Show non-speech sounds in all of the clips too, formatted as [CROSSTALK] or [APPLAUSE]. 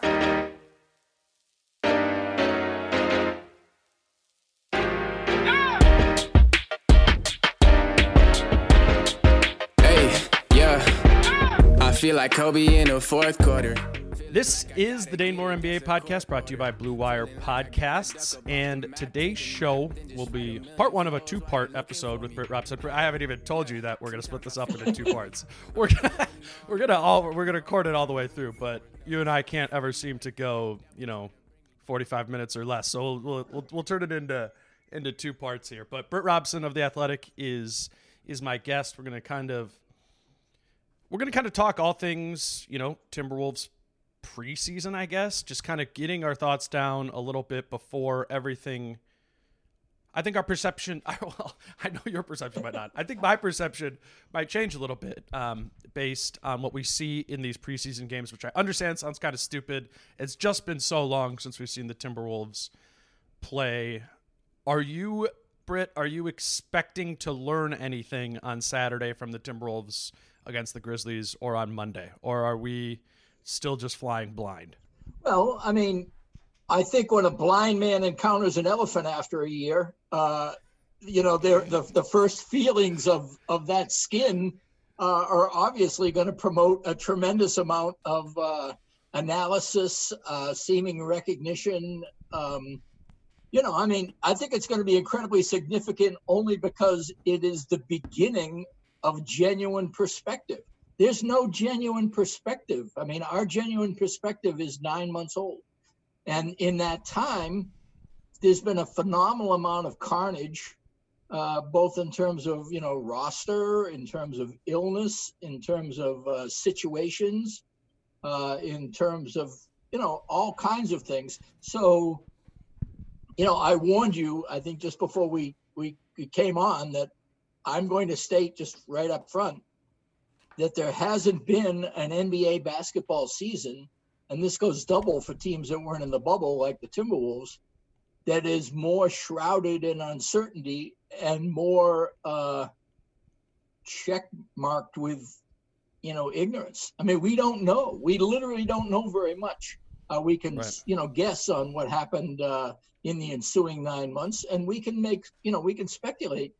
Hey, yeah. I feel like Kobe in the fourth quarter. This is the Dane Moore NBA podcast brought to you by Blue Wire Podcasts. And today's show will be part one of a two part episode with Britt Robson. I haven't even told you that we're going to split this up into two parts. [LAUGHS] We're gonna, [LAUGHS] we're gonna all we're gonna record it all the way through, but you and I can't ever seem to go, you know, 45 minutes or less. So we'll we'll, we'll, we'll turn it into into two parts here. But Britt Robson of the Athletic is is my guest. We're going to kind of we're going to kind of talk all things, you know, Timberwolves preseason, I guess, just kind of getting our thoughts down a little bit before everything. I think our perception, [LAUGHS] I, well, I know your perception might not. I think my perception might change a little bit um, based on what we see in these preseason games, which I understand sounds kind of stupid. It's just been so long since we've seen the Timberwolves play. Are you, Britt, are you expecting to learn anything on Saturday from the Timberwolves against the Grizzlies or on Monday? Or are we still just flying blind? Well, I mean, I think when a blind man encounters an elephant after a year, uh, you know, the the first feelings of of that skin uh, are obviously going to promote a tremendous amount of uh, analysis, uh, seeming recognition. Um, you know, I mean, I think it's going to be incredibly significant only because it is the beginning of genuine perspective there's no genuine perspective. I mean, our genuine perspective is nine months old. And in that time, there's been a phenomenal amount of carnage, uh, both in terms of, you know, roster, in terms of illness, in terms of uh, situations, uh, in terms of, you know, all kinds of things. So, you know, I warned you, I think just before we, we, we came on that I'm going to state just right up front that there hasn't been an NBA basketball season, and this goes double for teams that weren't in the bubble like the Timberwolves, that is more shrouded in uncertainty and more uh, check marked with, you know, ignorance. I mean, we don't know. We literally don't know very much. Uh, we can, right. you know, guess on what happened uh, in the ensuing nine months, and we can make, you know, we can speculate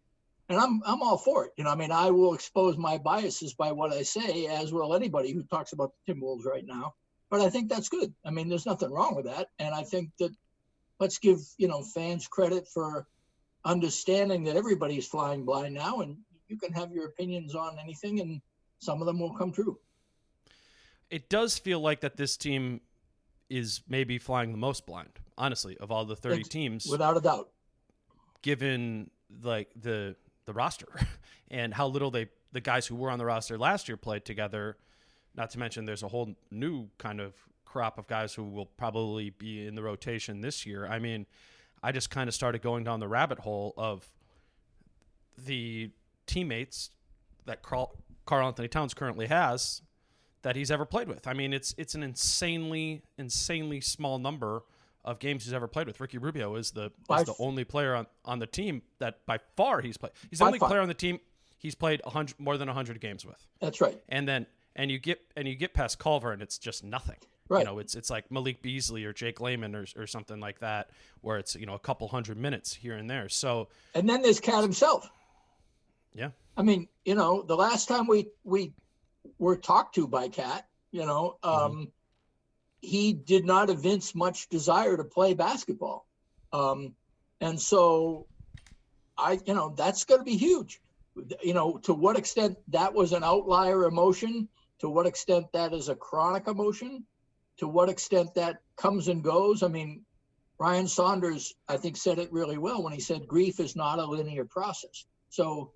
and I'm I'm all for it. You know, I mean, I will expose my biases by what I say, as will anybody who talks about the Timberwolves right now. But I think that's good. I mean, there's nothing wrong with that, and I think that let's give you know fans credit for understanding that everybody's flying blind now, and you can have your opinions on anything, and some of them will come true. It does feel like that this team is maybe flying the most blind, honestly, of all the 30 It's- teams. without a doubt. given like the the roster [LAUGHS] and how little they the guys who were on the roster last year played together. Not to mention, there's a whole new kind of crop of guys who will probably be in the rotation this year. I mean, I just kind of started going down the rabbit hole of the teammates that Karl, Carl Anthony Towns currently has that he's ever played with. I mean, it's it's an insanely insanely small number of games he's ever played with. Ricky Rubio is the By is the only player on, on the team that by far he's played. He's the only far. player on the team he's played 100 more than 100 games with. That's right. And then and you get and you get past Culver and it's just nothing. Right. You know, it's it's like Malik Beasley or Jake Layman or, or something like that, where it's you know a couple hundred minutes here and there. So And then there's Cat himself. yeah, I mean, you know, the last time we we were talked to by Cat, you know, um, he did not evince much desire to play basketball, um, and so I, you know, that's going to be huge. You know, to what extent that was an outlier emotion, to what extent that is a chronic emotion, to what extent that comes and goes. I mean, Ryan Saunders, I think, said it really well when he said grief is not a linear process. So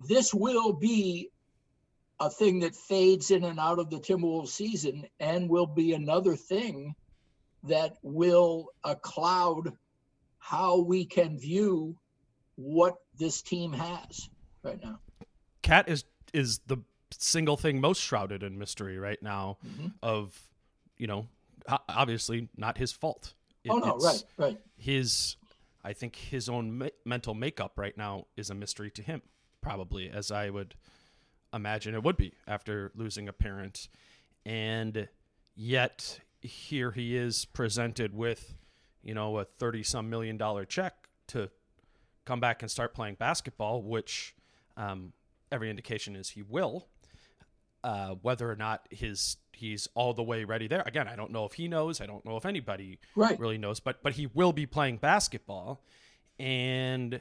this will be a thing that fades in and out of the Timberwolves season and will be another thing that will uh, cloud how we can view what this team has right now. Cat is is the single thing most shrouded in mystery right now. Mm-hmm. Of you know, obviously not his fault. It- Oh, no, right, right. His, I think his own me- mental makeup right now is a mystery to him, probably as I would imagine it would be after losing a parent, and yet here he is presented with, you know, a thirty some million dollar check to come back and start playing basketball, which um, every indication is he will. Uh, whether or not his he's all the way ready there. Again, I don't know if he knows. I don't know if anybody Right. really knows, but but he will be playing basketball, and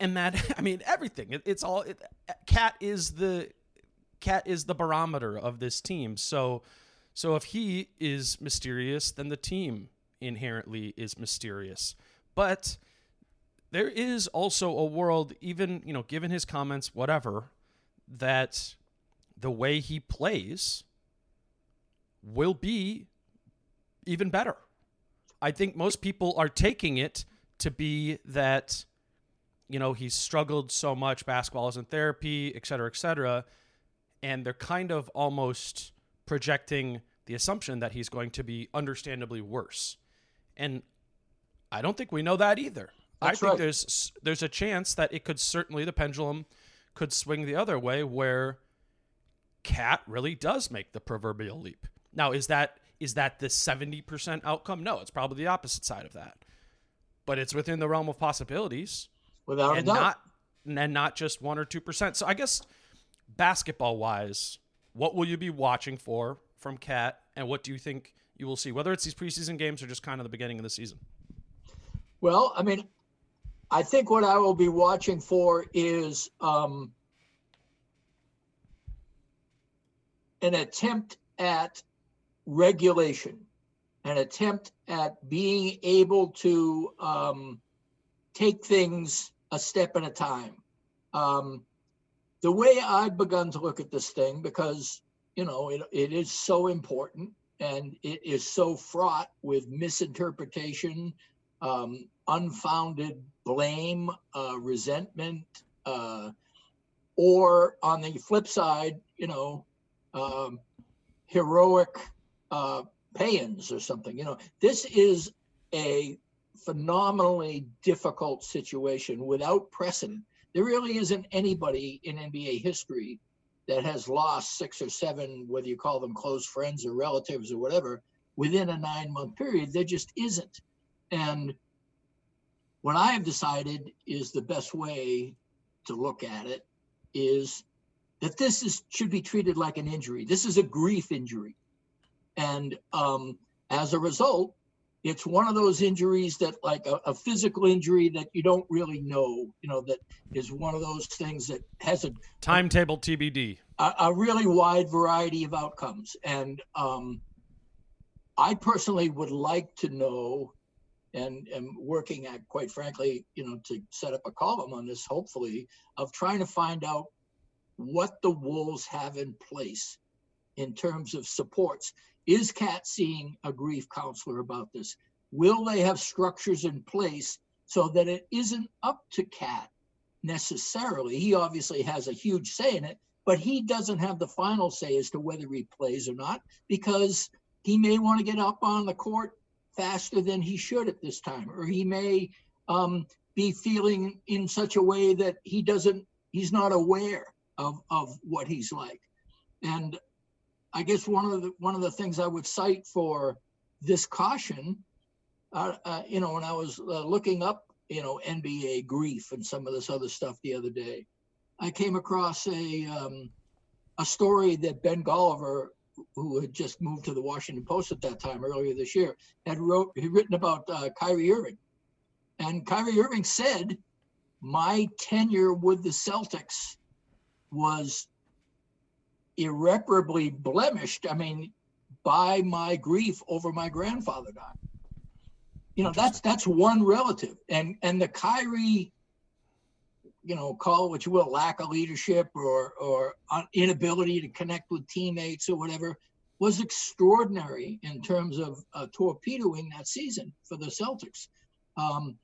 and that [LAUGHS] I mean everything. It, it's all. Cat is the Cat is the barometer of this team. So so if he is mysterious, then the team inherently is mysterious. But there is also a world, even you know, given his comments, whatever, that the way he plays will be even better. I think most people are taking it to be that, you know, he's struggled so much, basketball isn't therapy, et cetera, et cetera. And they're kind of almost projecting the assumption that he's going to be understandably worse. And I don't think we know that either. I think right. there's there's a chance that it could certainly the pendulum could swing the other way where Cat really does make the proverbial leap. Now, is that is that the 70% outcome? No, it's probably the opposite side of that. But it's within the realm of possibilities. Without a and doubt. not and not just 1 or 2%. So I guess basketball wise, what will you be watching for from Cat and what do you think you will see whether it's these preseason games or just kind of the beginning of the season? Well, I mean, I think what I will be watching for is um, an attempt at regulation, an attempt at being able to um, take things a step at a time. Um, the way I've begun to look at this thing, because you know it, it is so important and it is so fraught with misinterpretation, um, unfounded blame, uh, resentment, uh, or on the flip side, you know, um, heroic uh, pay-ins or something. You know, this is a phenomenally difficult situation without precedent. There really isn't anybody in NBA history that has lost six or seven, whether you call them close friends or relatives or whatever, within a nine month period. There just isn't. And what I have decided is the best way to look at it is that this is should be treated like an injury. This is a grief injury, and um, as a result, it's one of those injuries that, like a, a, physical injury, that you don't really know. You know, that is one of those things that has a timetable TBD. A, a really wide variety of outcomes, and um, I personally would like to know and am working at, quite frankly, you know, to set up a column on this, hopefully, of trying to find out what the Wolves have in place in terms of supports. Is Cat seeing a grief counselor about this? Will they have structures in place so that it isn't up to Cat necessarily? He obviously has a huge say in it, but he doesn't have the final say as to whether he plays or not because he may want to get up on the court faster than he should at this time, or he may um, be feeling in such a way that he doesn't, he's not aware of, of what he's like. And I guess one of the one of the things I would cite for this caution, uh, uh, you know, when I was uh, looking up, you know, NBA grief and some of this other stuff the other day, I came across a um, a story that Ben Golliver who had just moved to the Washington Post at that time earlier this year, had wrote he written about uh, Kyrie Irving, and Kyrie Irving said, "My tenure with the Celtics was irreparably blemished. I mean, by my grief over my grandfather dying. You know, that's that's one relative, and and the Kyrie you know, call what you will, lack of leadership or or inability to connect with teammates or whatever, was extraordinary in terms of uh, torpedoing that season for the Celtics. Um,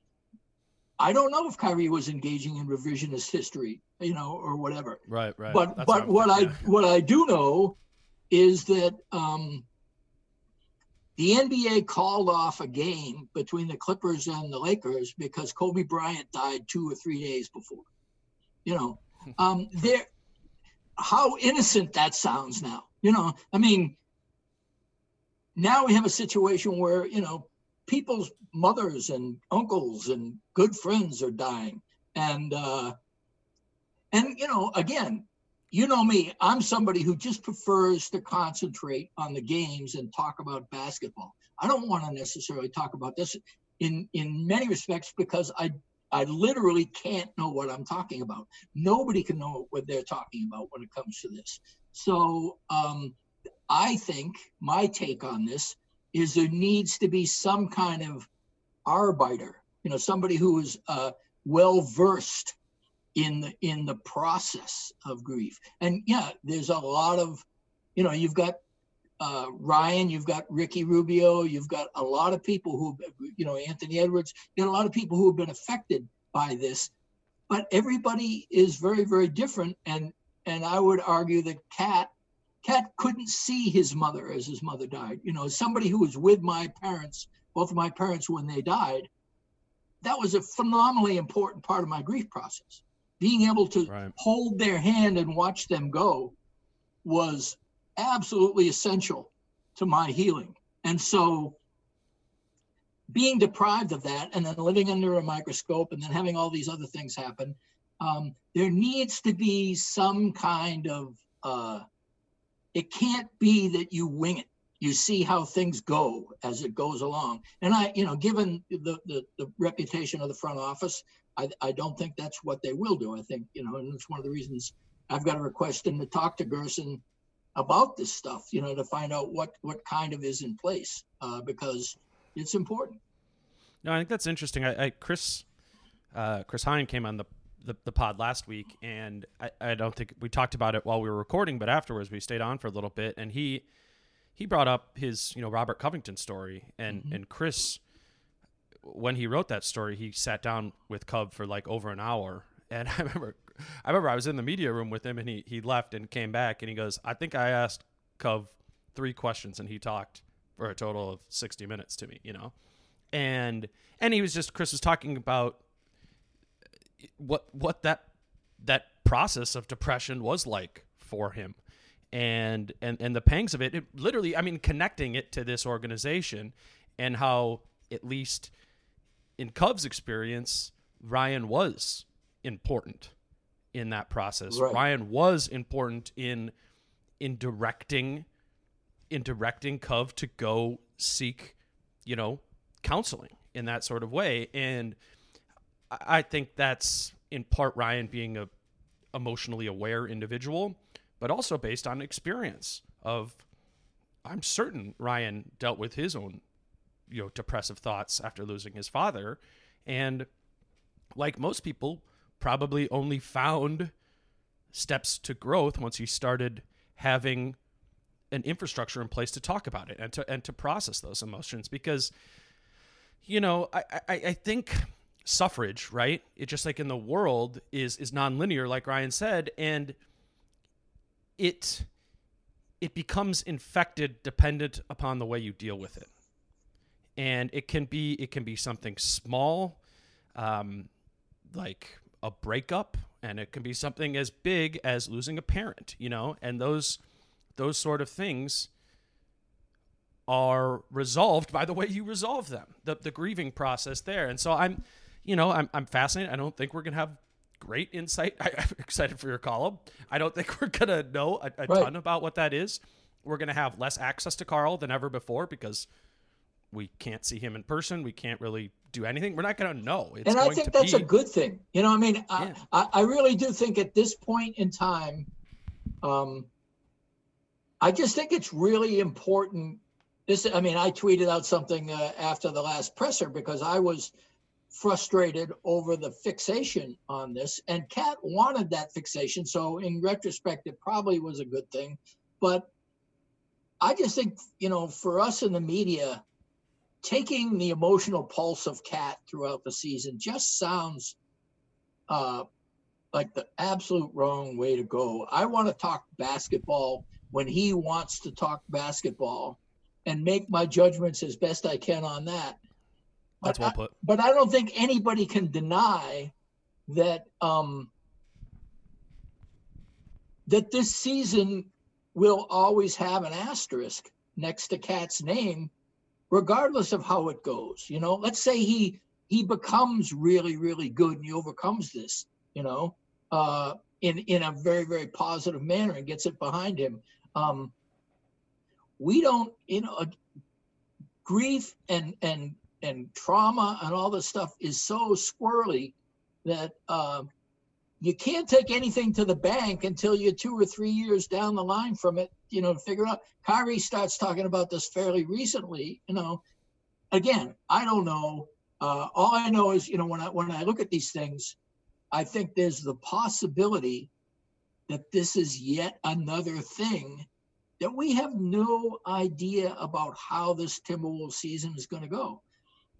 I don't know if Kyrie was engaging in revisionist history, you know, or whatever. Right, right. But That's but what, what I what I do know is that um, the NBA called off a game between the Clippers and the Lakers because Kobe Bryant died two or three days before. You know, [LAUGHS] um, there. How innocent that sounds now. You know, I mean, now we have a situation where you know people's mothers and uncles and good friends are dying, and uh, and you know, again, you know me, I'm somebody who just prefers to concentrate on the games and talk about basketball. I don't want to necessarily talk about this in in many respects because I I literally can't know what I'm talking about. Nobody can know what they're talking about when it comes to this. So um, I think my take on this is there needs to be some kind of arbiter, you know, somebody who is uh, well versed in the in the process of grief. And yeah, there's a lot of, you know, you've got uh, Ryan, you've got Ricky Rubio, you've got a lot of people who, you know, Anthony Edwards, you got a lot of people who have been affected by this, but everybody is very, very different. And and I would argue that Cat, Cat couldn't see his mother as his mother died. You know, somebody who was with my parents, both of my parents when they died, that was a phenomenally important part of my grief process being able to right. hold their hand and watch them go was absolutely essential to my healing. And so being deprived of that and then living under a microscope and then having all these other things happen, um, there needs to be some kind of, uh, it can't be that you wing it. You see how things go as it goes along. And I, you know, given the, the, the reputation of the front office, I, I don't think that's what they will do. I think, you know, and it's one of the reasons I've got a request him to talk to Gersson about this stuff, you know, to find out what, what kind of is in place uh, because it's important. No, I think that's interesting. I, I Chris, uh, Chris Hine came on the, the, the pod last week, and I, I don't think we talked about it while we were recording, but afterwards we stayed on for a little bit, and he he brought up his you know Robert Covington story, and mm-hmm. and Chris when he wrote that story, he sat down with Cub for like over an hour. And [LAUGHS] I remember, I remember I was in the media room with him, and he he left and came back, and he goes, "I think I asked Cub three questions, and he talked for a total of sixty minutes to me, you know." And and he was just Chris was talking about what what that that process of depression was like for him and and and the pangs of it, it literally i mean connecting it to this organization and how at least in Cubs experience, Ryan was important in that process. Right. Ryan was important in in directing in directing Cov to go seek, you know, counseling in that sort of way. And I think that's in part Ryan being a emotionally aware individual, but also based on experience of I'm certain Ryan dealt with his own, you know, depressive thoughts after losing his father. And like most people, probably only found steps to growth once he started having an infrastructure in place to talk about it and to and to process those emotions because you know I, I, I think suffrage right? It just like in the world is is nonlinear like Ryan said and it it becomes infected dependent upon the way you deal with it. And it can be it can be something small um, like a breakup and it can be something as big as losing a parent you know? And those those sort of things are resolved by the way you resolve them the, the grieving process there. And so i'm you know i'm, I'm fascinated i don't think we're going to have great insight [LAUGHS] I, i'm excited for your column i don't think [LAUGHS] we're going to know a, a Right. ton about what that is we're going to have less access to Karl than ever before because we can't see him in person we can't really do anything we're not going to know it's and I think that's be a good thing. You know, I mean, Yeah. I, I, I really do think at this point in time, um, I just think it's really important. This, I mean, I tweeted out something uh, after the last presser because I was frustrated over the fixation on this, and Kat wanted that fixation. So, in retrospect, it probably was a good thing. But I just think, you know, for us in the media, taking the emotional pulse of Cat throughout the season just sounds uh, like the absolute wrong way to go. I want to talk basketball when he wants to talk basketball and make my judgments as best I can on that. That's But well I- but I don't think anybody can deny that um, that this season will always have an asterisk next to Cat's name, regardless of how it goes. You know, let's say he he becomes really really good and he overcomes this. You know, uh, in in a very very positive manner and gets it behind him. Um, we don't, you know, uh, grief and and and trauma and all this stuff is so squirrely that uh, you can't take anything to the bank until you're two or three years down the line from it. You know, to figure out. Kyrie starts talking about this fairly recently. You know, again, I don't know. Uh, all I know is, you know, when I when I look at these things, I think there's the possibility that this is yet another thing that we have no idea about how this Timberwolves season is going to go.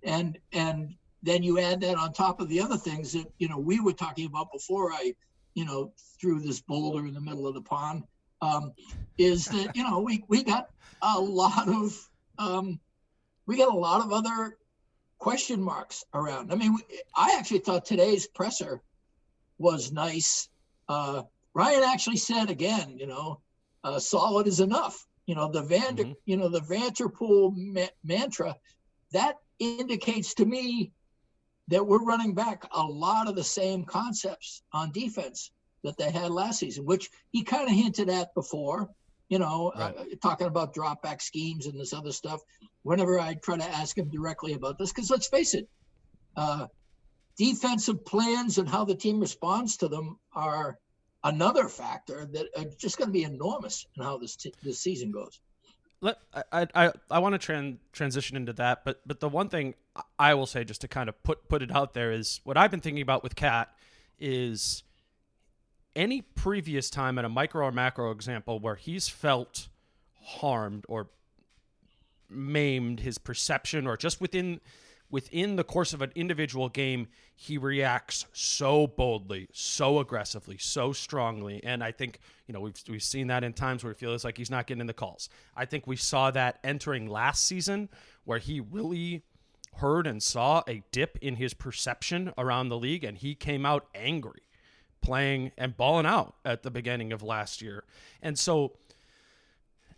And and then you add that on top of the other things that you know we were talking about before I, you know, threw this boulder in the middle of the pond. Um, is that you know we we got a lot of um, we got a lot of other question marks around. I mean, we- I actually thought today's presser was nice. Uh, Ryan actually said again, you know, uh, solid is enough. You know, the Vander, Mhm. you know, the Vanterpool ma- mantra that indicates to me that we're running back a lot of the same concepts on defense that they had last season, which he kind of hinted at before, you know, uh, talking about drop back schemes and this other stuff. Whenever I try to ask him directly about this, because let's face it, uh, defensive plans and how the team responds to them are another factor that are just going to be enormous in how this t- this season goes. Let I I I want to tran- transition into that, but but the one thing I will say just to kind of put put it out there is what I've been thinking about with Cat is any previous time in a micro or macro example where he's felt harmed or maimed his perception or just within within the course of an individual game he reacts so boldly so aggressively so strongly. And i think you know we've, we've seen that in times where it feels like he's not getting the calls. I think we saw that entering last season where he really heard and saw a dip in his perception around the league and he came out angry playing and balling out at the beginning of last year. And so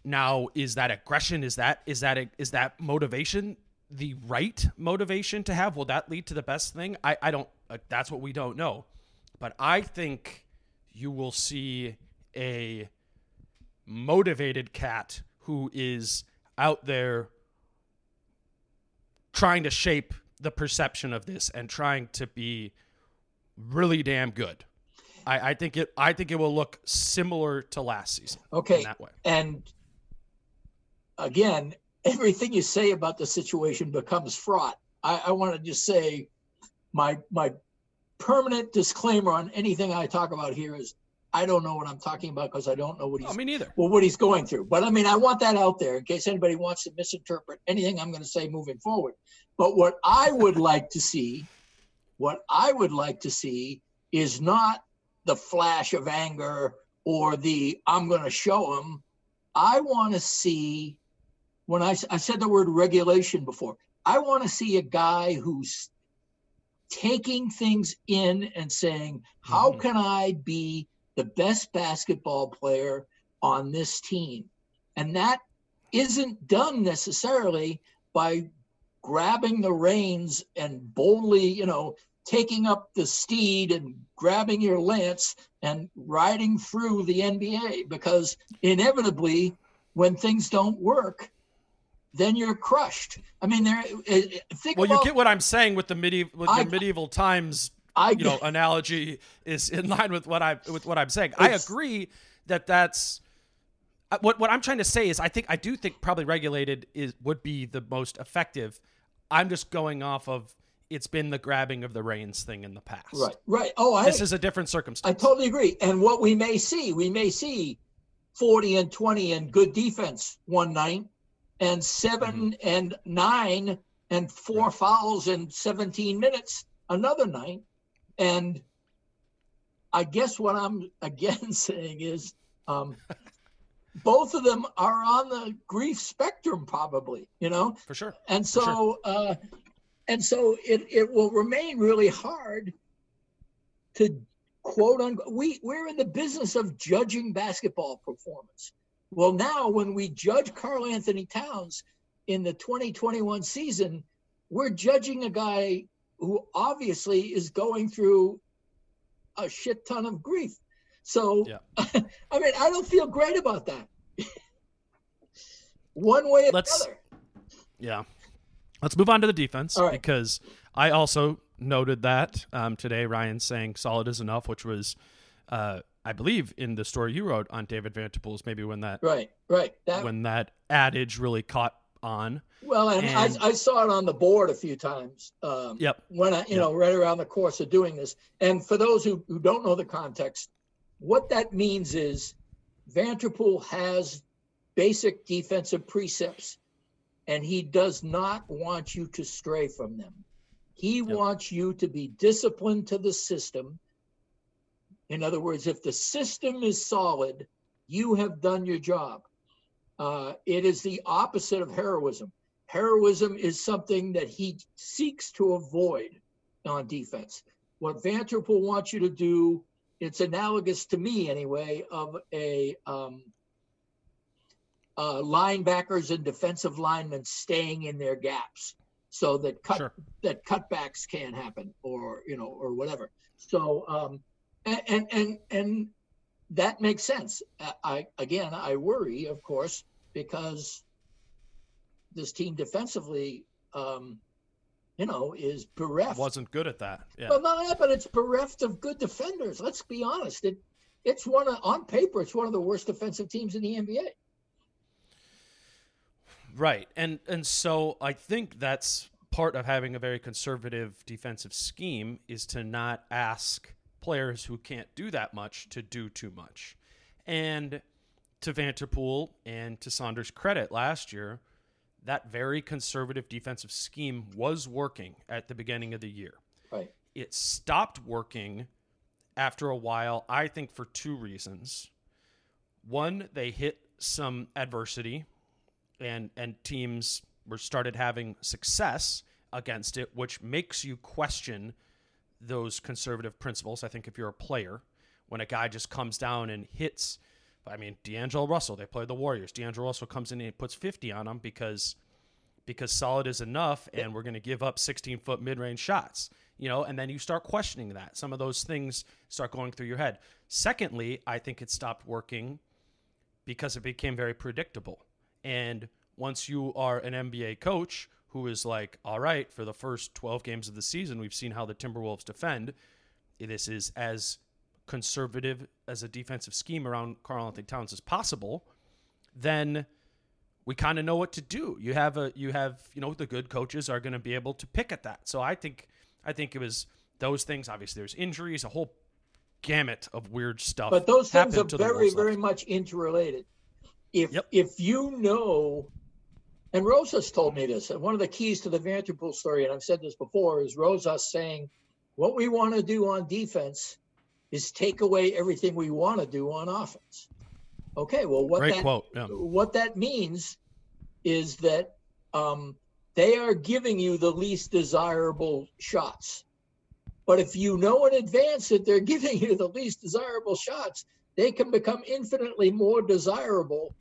now is that aggression? Is that is that is that motivation the right motivation to have? Will that lead to the best thing? I, I don't, uh, that's what we don't know. But I think you will see a motivated cat who is out there trying to shape the perception of this and trying to be really damn good. I, I think it I think it will look similar to last season. Okay. that way. And again, everything you say about the situation becomes fraught. I, I want to just say my my permanent disclaimer on anything I talk about here is I don't know what I'm talking about because I don't know what he's oh, me neither. well what he's going through. But I mean I want that out there in case anybody wants to misinterpret anything I'm going to say moving forward. But what I would like to see, what I would like to see is not the flash of anger or the I'm going to show him. I want to see when I, I said the word regulation before, I want to see a guy who's taking things in and saying, how Mm-hmm. can I be the best basketball player on this team? And that isn't done necessarily by grabbing the reins and boldly, you know, taking up the steed and grabbing your lance and riding through the NBA because inevitably when things don't work, then you're crushed. I mean, there. uh, Think Well, you get what I'm saying with the medieval with I- the medieval times I you know get- analogy is in line with what I with what I'm saying. I agree that that's uh, what what I'm trying to say is I think I do think probably regulated is would be the most effective. I'm just going off of it's been the grabbing of the reins thing in the past. right, right. Oh, I, This is a different circumstance. I totally agree. And what we may see, we may see 40 and 20 and good defense one night, and 7 and nine and four fouls in 17 minutes another night. And I guess what I'm [LAUGHS] again saying is um, [LAUGHS] both of them are on the grief spectrum, probably, you know? for sure. and sure. so uh, and so it, it will remain really hard to quote unquote we we're in the business of judging basketball performance well now when we judge Karl-Anthony Towns in the 2021 season we're judging a guy who obviously is going through a shit ton of grief so Yeah. [LAUGHS] i mean i don't feel great about that [LAUGHS] one way or Let's- the other Yeah. Let's move on to the defense right. because I also noted that um, today Ryan saying solid is enough, which was, uh, I believe, in the story you wrote on David Vanterpools, maybe when that right right that when that adage really caught on. Well, and, And- I, I saw it on the board a few times. Um, Yep. When I, you know, right around the course of doing this. And for those who, who don't know the context, what that means is Vanterpool has basic defensive precepts, and he does not want you to stray from them. He wants you to be disciplined to the system. In other words, if the system is solid, you have done your job. Uh, it is the opposite of heroism. Heroism is something that he seeks to avoid on defense. What Vanterpool wants you to do, it's analogous to me anyway, of a um, uh, linebackers and defensive linemen staying in their gaps so that cut Sure. that cutbacks can happen or you know or whatever. So um, and and and, and that makes sense. I, I again I worry, of course, because this team defensively, um, you know, is bereft. Wasn't good at that. Yeah. Well, not that, but it's bereft of good defenders. Let's be honest. It it's one of, on paper, it's one of the worst defensive teams in the NBA. Right. And and so I think that's part of having a very conservative defensive scheme is to not ask players who can't do that much to do too much. And to Vanterpool and to Saunders' credit last year, that very conservative defensive scheme was working at the beginning of the year. Right. It stopped working after a while, I think for two reasons. One, they hit some adversity and and teams were started having success against it, which makes you question those conservative principles. I think if you're a player, when a guy just comes down and hits, I mean D'Angelo Russell, they play the Warriors. D'Angelo Russell comes in and puts 50 on them because because solid is enough and we're going to give up 16 foot mid range shots, you know, and then you start questioning that. Some of those things start going through your head. Secondly, I think it stopped working because it became very predictable. And once you are an NBA coach who is like, all right, for the first 12 games of the season, we've seen how the Timberwolves defend. This is as conservative as a defensive scheme around Karl-Anthony Towns as possible. Then we kind of know what to do. You have a you have you know the good coaches are going to be able to pick at that. So I think I think it was those things. Obviously, there's injuries, a whole gamut of weird stuff. But those things are very very much interrelated. If yep. if you know, and Rosas told me this, and one of the keys to the Vanterpool story, and I've said this before, is Rosas saying, "What we want to do on defense is take away everything we want to do on offense." Okay, well, what Great that. Yeah. what that means is that um, they are giving you the least desirable shots. But if you know in advance that they're [LAUGHS] giving you the least desirable shots, they can become infinitely more desirable.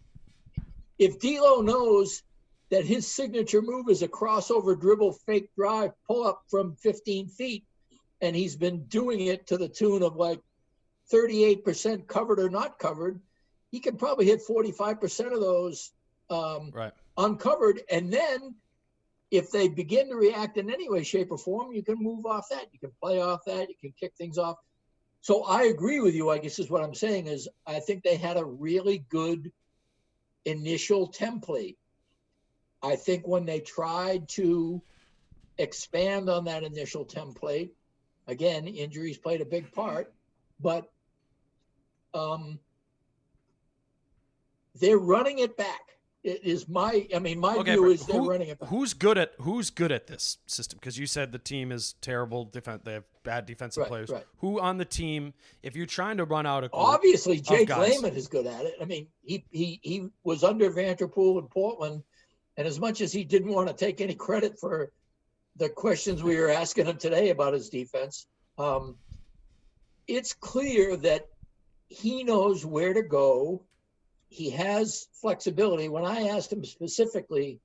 If D'Lo knows that his signature move is a crossover dribble, fake drive, pull up from 15 feet, and he's been doing it to the tune of like 38% covered or not covered, he can probably hit 45% of those um, right. uncovered. And then if they begin to react in any way, shape, or form, you can move off that. You can play off that. You can kick things off. So I agree with you. I guess is what I'm saying is I think they had a really good initial template. I think when they tried to expand on that initial template, again, injuries played a big part, but um, they're running it back. It is my, I mean, my okay, view is they're who, running it back. Who's good at who's good at this system? Because you said the team is terrible. Defense, they have bad defensive right, players. Right. Who on the team? If you're trying to run out a obviously Jake Layman is good at it. I mean, he he he was under Vanterpool in Portland, and as much as he didn't want to take any credit for the questions we were asking him today about his defense, um, it's clear that he knows where to go he has flexibility. When I asked him specifically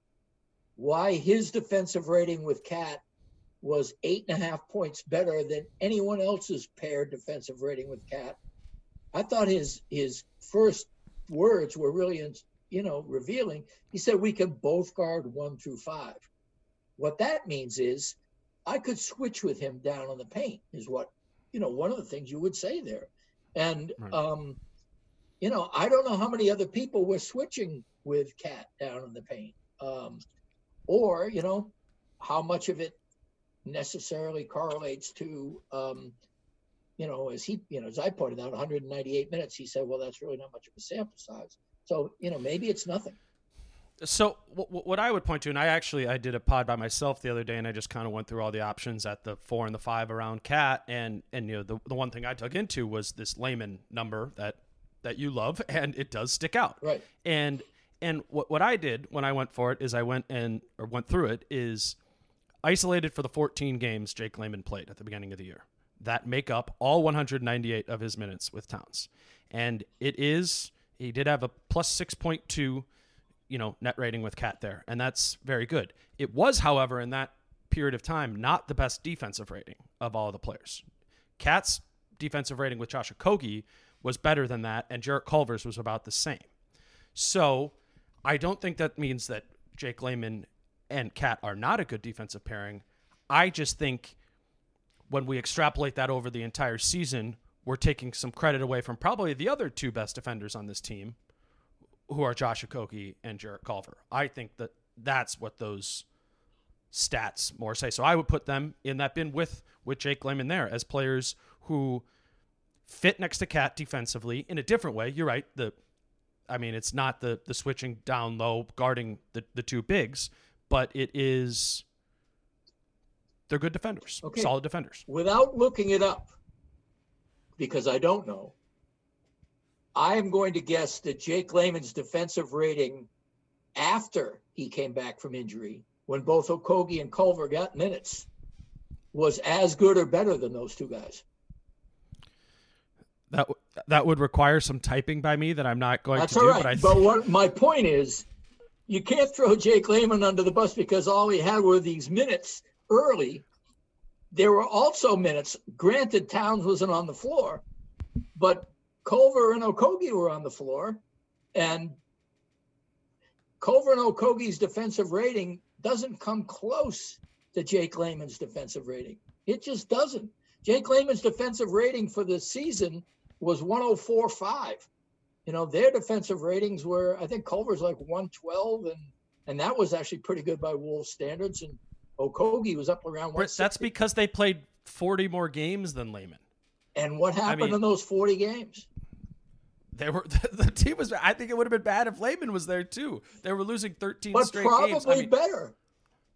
why his defensive rating with Cat was eight and a half points better than anyone else's paired defensive rating with Cat, I thought his his first words were really, you know, revealing. He said we can both guard one through five. What that means is I could switch with him down on the paint. Is what you know. One of the things you would say there, and right. um, you know, I don't know how many other people were switching with Cat down on the paint, um, or you know, how much of it necessarily correlates to, um, you know, as he, you know, as I pointed out, 198 minutes. He said, well, that's really not much of a sample size. So you know, maybe it's nothing. So what I would point to, and I actually I did a pod by myself the other day, and I just kind of went through all the options at the four and the five around Cat, and and you know the the one thing I dug into was this Layman number that that you love, [LAUGHS] and it does stick out. Right. And and what what I did when I went for it is I went and or went through it is isolated for the 14 games Jake Layman played at the beginning of the year that make up all 198 of his minutes with Towns, and it is he did have a plus 6.2 you know net rating with Cat there, and that's very good. It was, however, in that period of time, not the best defensive rating of all the players. Cat's defensive rating with Josh Okogie was better than that, and Jarrett Culver's was about the same. So I don't think that means that Jake Layman and Cat are not a good defensive pairing. I just think when we extrapolate that over the entire season, we're taking some credit away from probably the other two best defenders on this team, who are Josh Okogie and Jarrett Culver. I think that that's what those stats more say. So I would put them in that bin with with Jake Layman there as players who fit next to Cat defensively in a different way. You're right. The I mean, it's not the the switching down low guarding the the two bigs, but it is they're good defenders, okay. solid defenders. Without looking it up, because I don't know, I am going to guess that Jake Layman's defensive rating after he came back from injury, when both Okogie and Culver got minutes, was as good or better than those two guys. That that would require some typing by me that I'm not going That's to do. But, I but what my point is, you can't throw Jake Layman under the bus because all he had were these minutes early. There were also minutes. Granted, Towns wasn't on the floor, but Culver and Okogie were on the floor, and Culver and Okogie's defensive rating doesn't come close to Jake Layman's defensive rating. It just doesn't. Jake Layman's defensive rating for the season was 104.5. You know, their defensive ratings were, I think Culver's like 112, and and that was actually pretty good by Wolves standards. And Okogie was up around. That's because they played 40 more games than Layman. And what happened I mean, in those 40 games? They were the, [LAUGHS] the, team was. I think it would have been bad if Layman was there too. They were losing 13 but straight probably games. Probably I mean, better.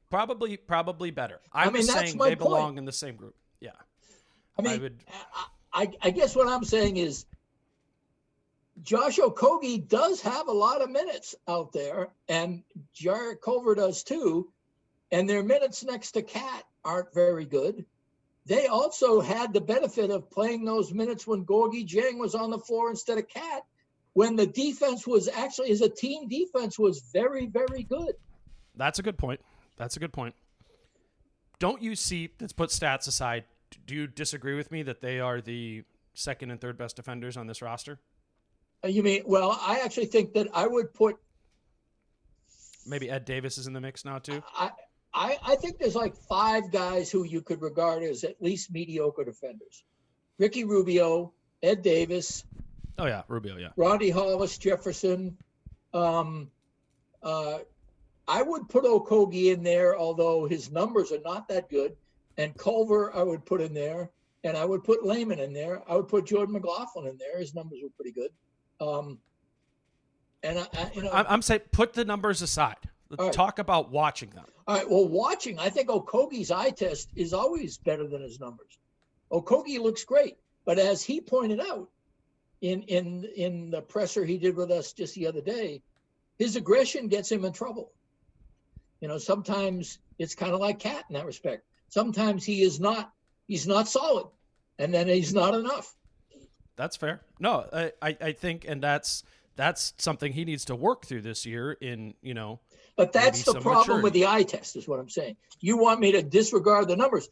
Probably, probably better. I'm I mean, saying they point. belong in the same group. Yeah. I mean, I, would... I, I guess what I'm saying is Josh Okogie does have a lot of minutes out there, and Jarrett Culver does too. And their minutes next to Cat aren't very good. They also had the benefit of playing those minutes when Gorgui Dieng was on the floor instead of Cat, when the defense was actually, as a team defense, was very, very good. That's a good point. That's a good point. Don't you see? Let's put stats aside. Do you disagree with me that they are the second and third best defenders on this roster? Uh, you mean? Well, I actually think that I would put. Maybe Ed Davis is in the mix now too. I, I, I think there's like five guys who you could regard as at least mediocre defenders: Ricky Rubio, Ed Davis. Oh yeah, Rubio. Yeah. Rondae Hollis Jefferson. Um, uh, I would put Okogie in there, although his numbers are not that good. And Culver, I would put in there. And I would put Layman in there. I would put Jordan McLaughlin in there. His numbers were pretty good. Um, and I, I you know, I'm saying put the numbers aside. Right. Talk about watching them. All right. Well, watching, I think Okogie's eye test is always better than his numbers. Okogie looks great, but as he pointed out in in in the presser he did with us just the other day, his aggression gets him in trouble. You know, sometimes it's kind of like Cat in that respect. Sometimes he is not he's not solid, and then he's not enough. That's fair. No, I, I think, and that's that's something he needs to work through this year. In you know, but that's the problem maturity. with the eye test, is what I'm saying. You want me to disregard the numbers,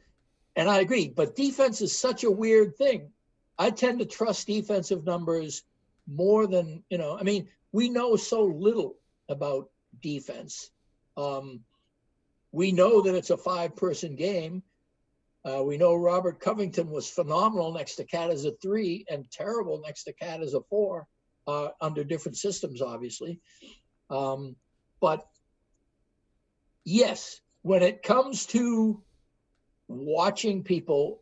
and I agree. But defense is such a weird thing. I tend to trust defensive numbers more than you know. I mean, we know so little about defense um, we know that it's a five person game. Uh, we know Robert Covington was phenomenal next to Cat as a three and terrible next to Cat as a four uh, under different systems, obviously. Um, but yes, when it comes to watching people,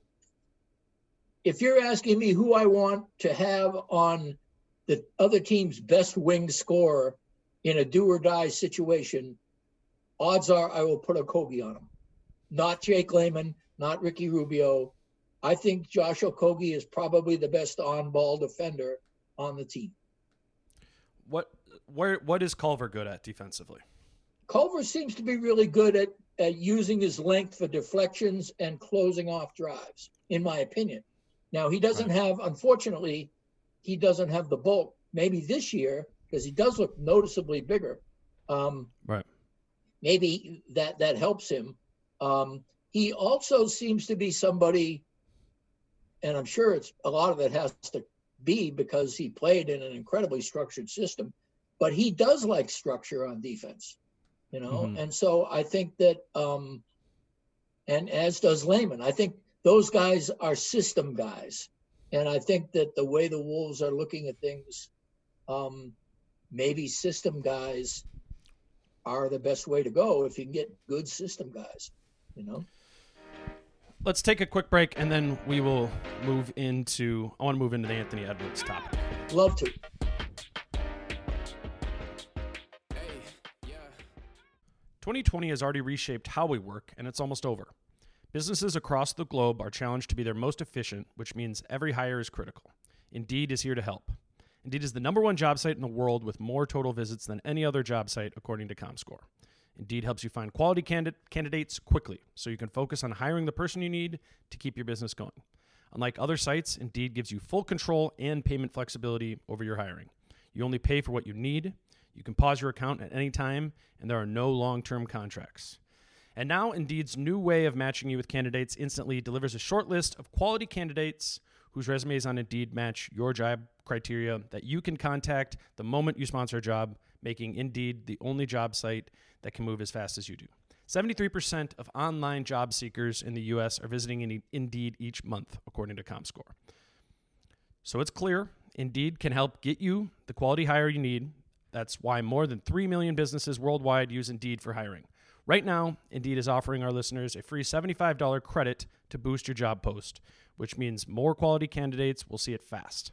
if you're asking me who I want to have on the other team's best wing scorer in a do or die situation, odds are I will put a Okogie on him. Not Jake Layman, not Ricky Rubio. I think Josh Okogie is probably the best on-ball defender on the team. What where what is Culver good at defensively? Culver seems to be really good at, at using his length for deflections and closing off drives, in my opinion. Now he doesn't right. have, unfortunately, he doesn't have the bulk. Maybe this year because he does look noticeably bigger. Um, right maybe that that helps him. Um, he also seems to be somebody, and I'm sure it's a lot of it has to be because he played in an incredibly structured system, but he does like structure on defense, you know. Mm-hmm. And so I think that, um, and as does Layman, I think those guys are system guys, and I think that the way the Wolves are looking at things, um, maybe system guys are the best way to go if you can get good system guys, you know. Let's take a quick break and then we will move into I want to move into the Anthony Edwards topic. Love to. Twenty twenty has already reshaped how we work, and it's almost over. Businesses across the globe are challenged to be their most efficient, which means every hire is critical. Indeed is here to help. Indeed is the number one job site in the world with more total visits than any other job site, according to ComScore. Indeed helps you find quality candid- candidates quickly so you can focus on hiring the person you need to keep your business going. Unlike other sites, Indeed gives you full control and payment flexibility over your hiring. You only pay for what you need. You can pause your account at any time, and there are no long term contracts. And now, Indeed's new way of matching you with candidates instantly delivers a short list of quality candidates whose resumes on Indeed match your job criteria that you can contact the moment you sponsor a job, making Indeed the only job site that can move as fast as you do. 73% of online job seekers in the U.S. are visiting Indeed each month, according to ComScore. So it's clear Indeed can help get you the quality hire you need. That's why more than 3 million businesses worldwide use Indeed for hiring. Right now, Indeed is offering our listeners a free $75 credit to boost your job post, which means more quality candidates will see it fast.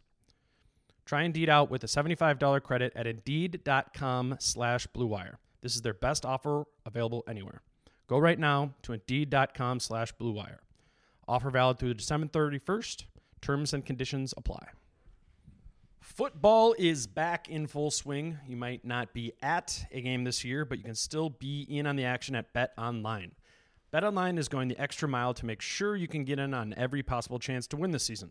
Try Indeed out with a $75 credit at Indeed.com slash BlueWire. This is their best offer available anywhere. Go right now to Indeed.com slash BlueWire. Offer valid through December 31st. Terms and conditions apply. Football is back in full swing. You might not be at a game this year, but you can still be in on the action at Bet Online. Bet Online is going the extra mile to make sure you can get in on every possible chance to win this season.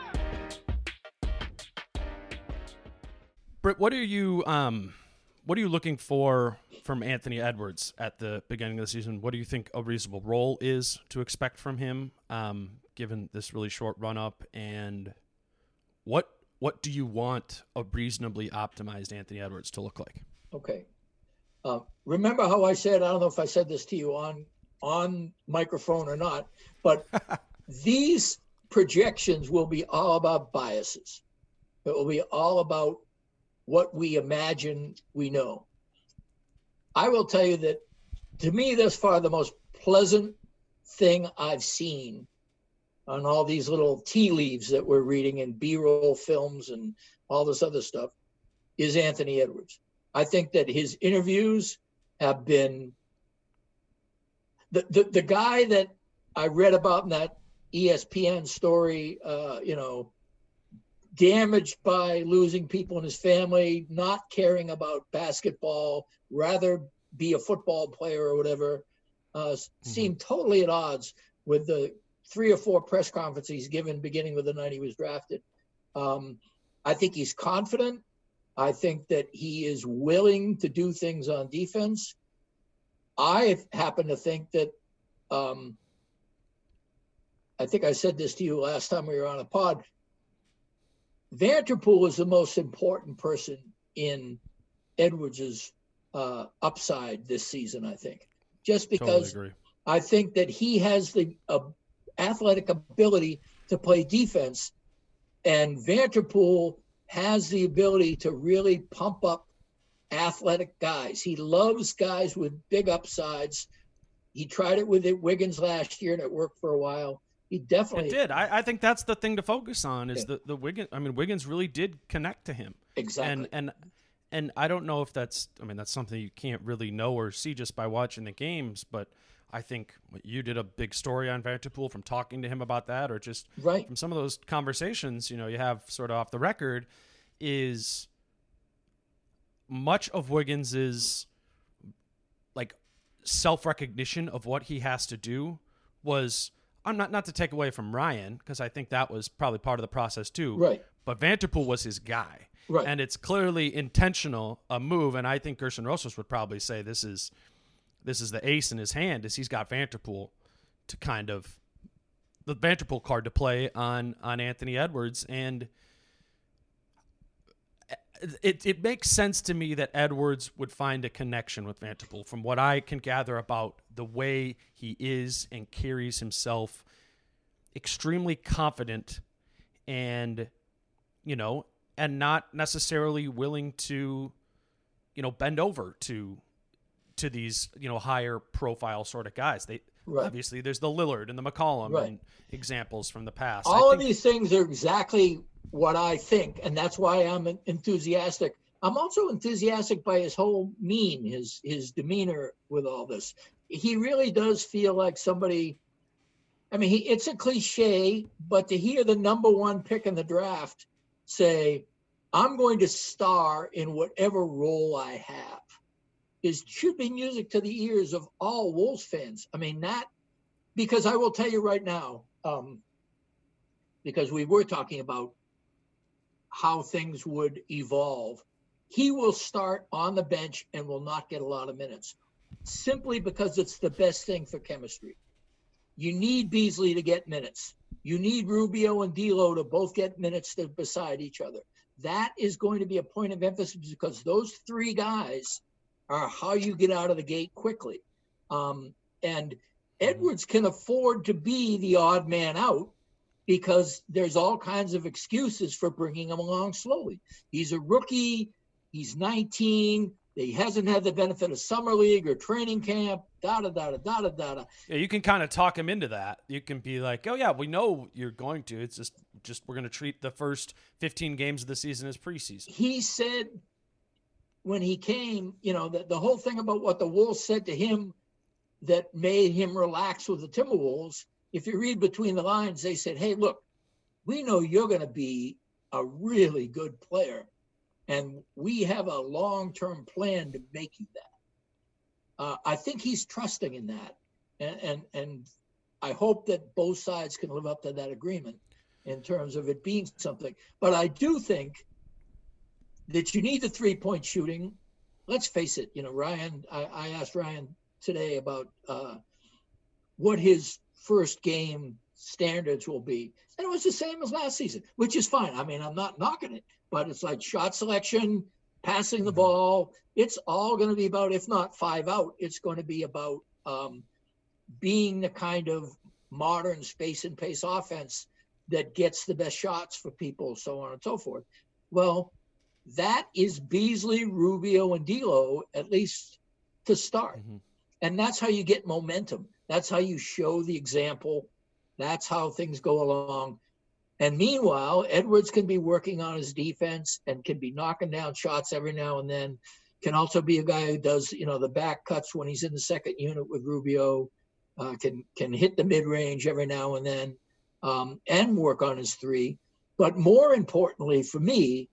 Britt, what are you um, what are you looking for from Anthony Edwards at the beginning of the season? What do you think a reasonable role is to expect from him, um, given this really short run up and what what do you want a reasonably optimized Anthony Edwards to look like? Okay. Uh, remember how I said I don't know if I said this to you on on microphone or not, but [LAUGHS] these projections will be all about biases. It will be all about what we imagine we know. I will tell you that to me, thus far, the most pleasant thing I've seen on all these little tea leaves that we're reading in b-roll films and all this other stuff is anthony edwards i think that his interviews have been the, the, the guy that i read about in that espn story uh, you know damaged by losing people in his family not caring about basketball rather be a football player or whatever uh, mm-hmm. seemed totally at odds with the three or four press conferences he's given beginning with the night he was drafted. Um, I think he's confident. I think that he is willing to do things on defense. I happen to think that um, I think I said this to you last time we were on a pod. Vanterpool is the most important person in Edwards's uh, upside this season. I think just because totally I think that he has the uh, athletic ability to play defense. And Vanterpool has the ability to really pump up athletic guys. He loves guys with big upsides. He tried it with it Wiggins last year and it worked for a while. He definitely it did. I, I think that's the thing to focus on is yeah. the, the Wiggins I mean Wiggins really did connect to him. Exactly. And and and I don't know if that's I mean that's something you can't really know or see just by watching the games, but I think you did a big story on Vanterpool from talking to him about that, or just right. from some of those conversations, you know, you have sort of off the record, is much of Wiggins's like self recognition of what he has to do was I'm not not to take away from Ryan because I think that was probably part of the process too. Right. But Vanterpool was his guy. Right. And it's clearly intentional a move, and I think Gersson Rosas would probably say this is this is the ace in his hand is he's got Vanterpool to kind of the Vanterpool card to play on on Anthony Edwards and it, it makes sense to me that Edwards would find a connection with Vanterpool from what I can gather about the way he is and carries himself extremely confident and you know and not necessarily willing to you know bend over to to these you know higher profile sort of guys. They right. obviously there's the Lillard and the McCollum right. and examples from the past. All think, of these things are exactly what I think, and that's why I'm enthusiastic I'm also enthusiastic by his whole mean, his his demeanor with all this. He really does feel like somebody. I mean, he, it's a cliche, but to hear the number one pick in the draft say, "I'm going to star in whatever role I have," is should be music to the ears of all Wolves fans. I mean, that because I will tell you right now, um, because we were talking about how things would evolve. He will start on the bench and will not get a lot of minutes simply because it's the best thing for chemistry. You need Beasley to get minutes. You need Rubio and D'Lo to both get minutes to beside each other. That is going to be a point of emphasis because those three guys are how you get out of the gate quickly. Um, and Edwards can afford to be the odd man out because there's all kinds of excuses for bringing him along slowly. He's a rookie. He's 19. He hasn't had the benefit of summer league or training camp. Da da da da da da. Yeah, you can kind of talk him into that. You can be like, "Oh yeah, we know you're going to. It's just, just we're going to treat the first 15 games of the season as preseason." He said when he came, you know, that the whole thing about what the Wolves said to him that made him relax with the Timberwolves. If you read between the lines, they said, "Hey, look, we know you're going to be a really good player, and we have a long-term plan to make you that." Uh, I think he's trusting in that, and, and and I hope that both sides can live up to that agreement in terms of it being something. But I do think that you need the three-point shooting. Let's face it. You know, Ryan. I, I asked Ryan today about uh, what his first game standards will be. And it was the same as last season, which is fine. I mean, I'm not knocking it, but it's like shot selection, passing the ball. It's all going to be about, if not five out, it's going to be about um, being the kind of modern space and pace offense that gets the best shots for people, so on and so forth. Well, that is Beasley, Rubio, and D'Lo, at least to start. Mm-hmm. And that's how you get momentum. That's how you show the example. That's how things go along. And meanwhile, Edwards can be working on his defense and can be knocking down shots every now and then. Can also be a guy who does, you know, the back cuts when he's in the second unit with Rubio. Uh, can can hit the mid range every now and then, um, and work on his three. But more importantly for me,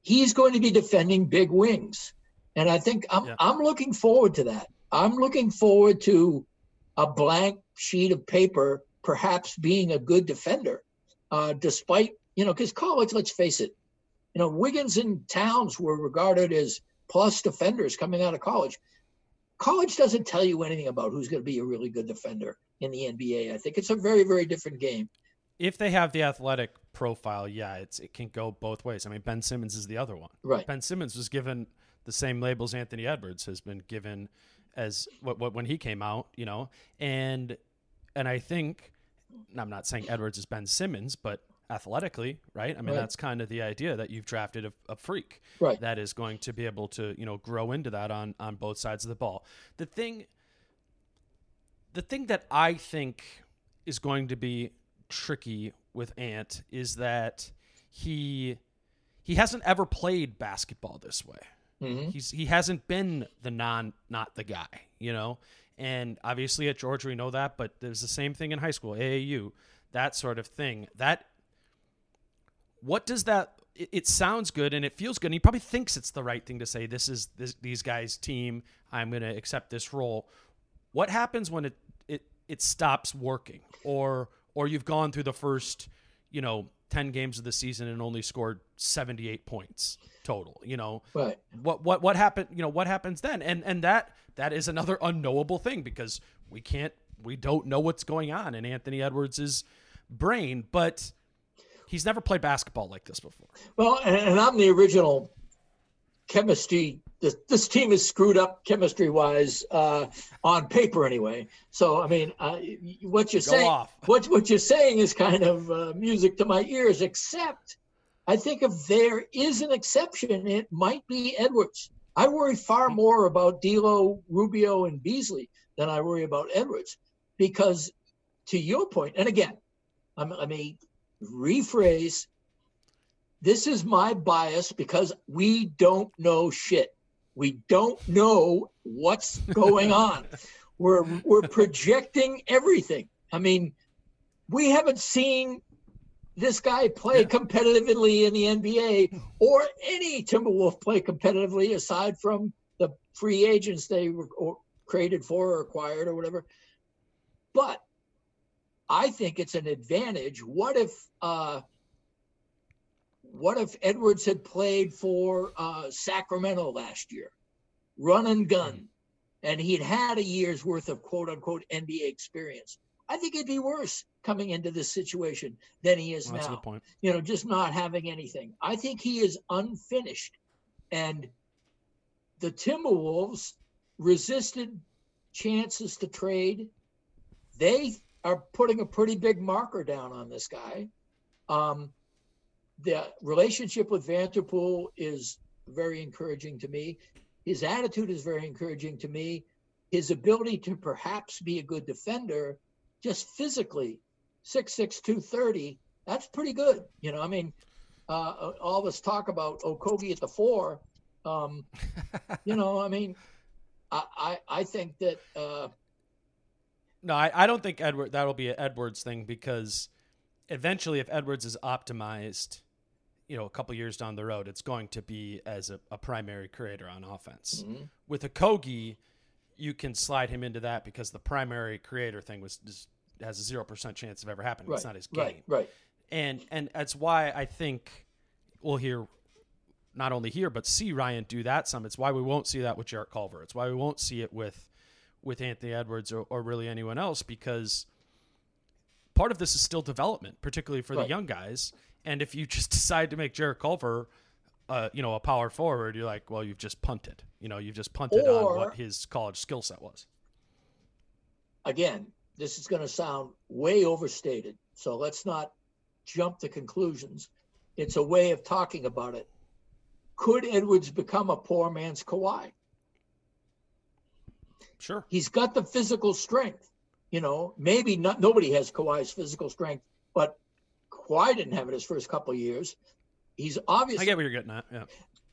he's going to be defending big wings, and I think I'm yeah. I'm looking forward to that. I'm looking forward to a blank sheet of paper, perhaps being a good defender, uh, despite, you know, because college, let's face it, you know, Wiggins and Towns were regarded as plus defenders coming out of college. College doesn't tell you anything about who's going to be a really good defender in the NBA. I think it's a very, very different game. If they have the athletic profile, yeah, it's it can go both ways. I mean, Ben Simmons is the other one. Right. Ben Simmons was given the same labels Anthony Edwards has been given as what, what when he came out, you know, and and I think I'm not saying Edwards is Ben Simmons, but athletically, right? I mean, right. that's kind of the idea that you've drafted a, a, freak right. that is going to be able to, you know, grow into that on on both sides of the ball. The thing, the thing that I think is going to be tricky with Ant is that he he hasn't ever played basketball this way. Mm-hmm. He's he hasn't been the non not the guy, you know. And obviously at Georgia we know that, but there's the same thing in high school, AAU, that sort of thing. That what does that it, it sounds good and it feels good. And he probably thinks it's the right thing to say this is this, these guys team, I'm going to accept this role. What happens when it it it stops working or or you've gone through the first, you know, 10 games of the season and only scored 78 points total you know? Right. what what what happened you know what happens then? And and that that is another unknowable thing because we can't we don't know what's going on in Anthony Edwards's brain but he's never played basketball like this before. Well and I'm the original chemistry this, this team is screwed up chemistry wise uh, on paper anyway. So I mean, uh, what you're Go saying, off. what what you're saying is kind of uh, music to my ears. Except, I think if there is an exception, it might be Edwards. I worry far more about D'Lo, Rubio, and Beasley than I worry about Edwards, because to your point, and again, I'm, let me rephrase. this is my bias because we don't know shit. We don't know what's going [LAUGHS] on. We're we're projecting everything. I mean, we haven't seen this guy play yeah. competitively in the NBA or any Timberwolf play competitively aside from the free agents they were created for or acquired or whatever. But I think it's an advantage. What if uh, what if Edwards had played for uh, Sacramento last year, run and gun, mm-hmm. and he'd had a year's worth of quote unquote NBA experience? I think it'd be worse coming into this situation than he is well, now. You know, just not having anything. I think he is unfinished, and the Timberwolves resisted chances to trade. They are putting a pretty big marker down on this guy. Um, the relationship with Vanterpool is very encouraging to me. His attitude is very encouraging to me. His ability to perhaps be a good defender, just physically, six six two thirty, that's pretty good. You know, I mean, uh, all this talk about Okogie at the four, um, you know, I mean, I, I, I think that. Uh, no, I, I don't think Edward that'll be an Edwards thing because eventually, if Edwards is optimized, you know, a couple years down the road, it's going to be as a, a primary creator on offense. Mm-hmm. With Okogie, you can slide him into that because the primary creator thing was just, has a zero percent chance of ever happening. Right, it's not his game, right? Right. And and that's why I think we'll hear not only here but see Ryan do that some. It's why we won't see that with Jarrett Culver. It's why we won't see it with with Anthony Edwards or, or really anyone else because part of this is still development, particularly for right. the young guys. And if you just [LAUGHS] decide to make Jarrett Culver, uh, you know, a power forward, you're like, well, you've just punted. You know, you've just punted or, on what his college skill set was. Again, this is going to sound way overstated, so let's not jump to conclusions. It's a way of talking about it. Could Edwards become a poor man's Kawhi? Sure. He's got the physical strength. You know, maybe not. Nobody has Kawhi's physical strength, but Kawhi didn't have it his first couple years. He's obviously. I get what you're getting at. Yeah.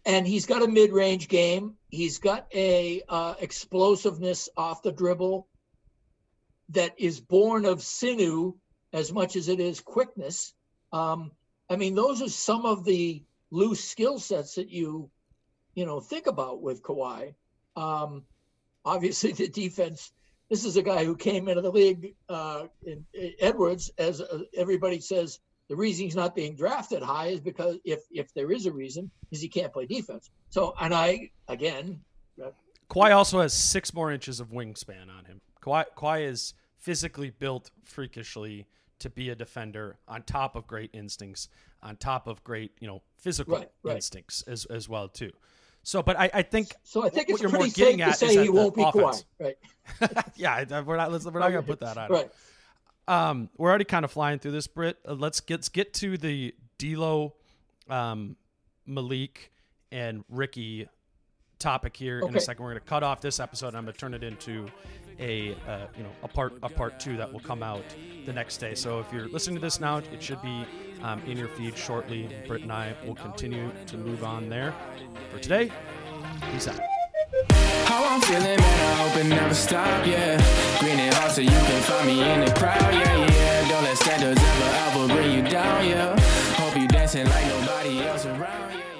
And he's got a mid-range game. He's got a uh, explosiveness off the dribble that is born of sinew as much as it is quickness. Um, I mean, those are some of the loose skill sets that you, you know, think about with Kawhi. Um, obviously, the defense this is a guy who came into the league uh, in, in Edwards, as uh, everybody says, the reason he's not being drafted high is because if if there is a reason, is he can't play defense. So, and I again, Kawhi also has six more inches of wingspan on him. Kawhi, Kawhi is physically built freakishly to be a defender, on top of great instincts, on top of great you know physical right, right. instincts as as well too. So, but I, I think so. I think it's pretty safe to say he won't be offense. quiet, right? [LAUGHS] yeah, we're not. We're not going to put that on. Right. Um, we're already kind of flying through this, Britt. Uh, let's get let's get to the D'Lo, um, Malik, and Ricky topic here okay. in a second. We're going to cut off this episode. and I'm going to turn it into a uh, you know a part a part two that will come out the next day. So if you're listening to this now, it should be um, in your feed shortly. Britt and I will continue to move on there. For today, peace out. How I'm feeling, man, I hope it never stop, yeah. Green and hot so you can find me in the crowd, yeah, yeah. Don't let standards ever, ever bring you down, yeah. Hope you dancing like nobody else around, yeah.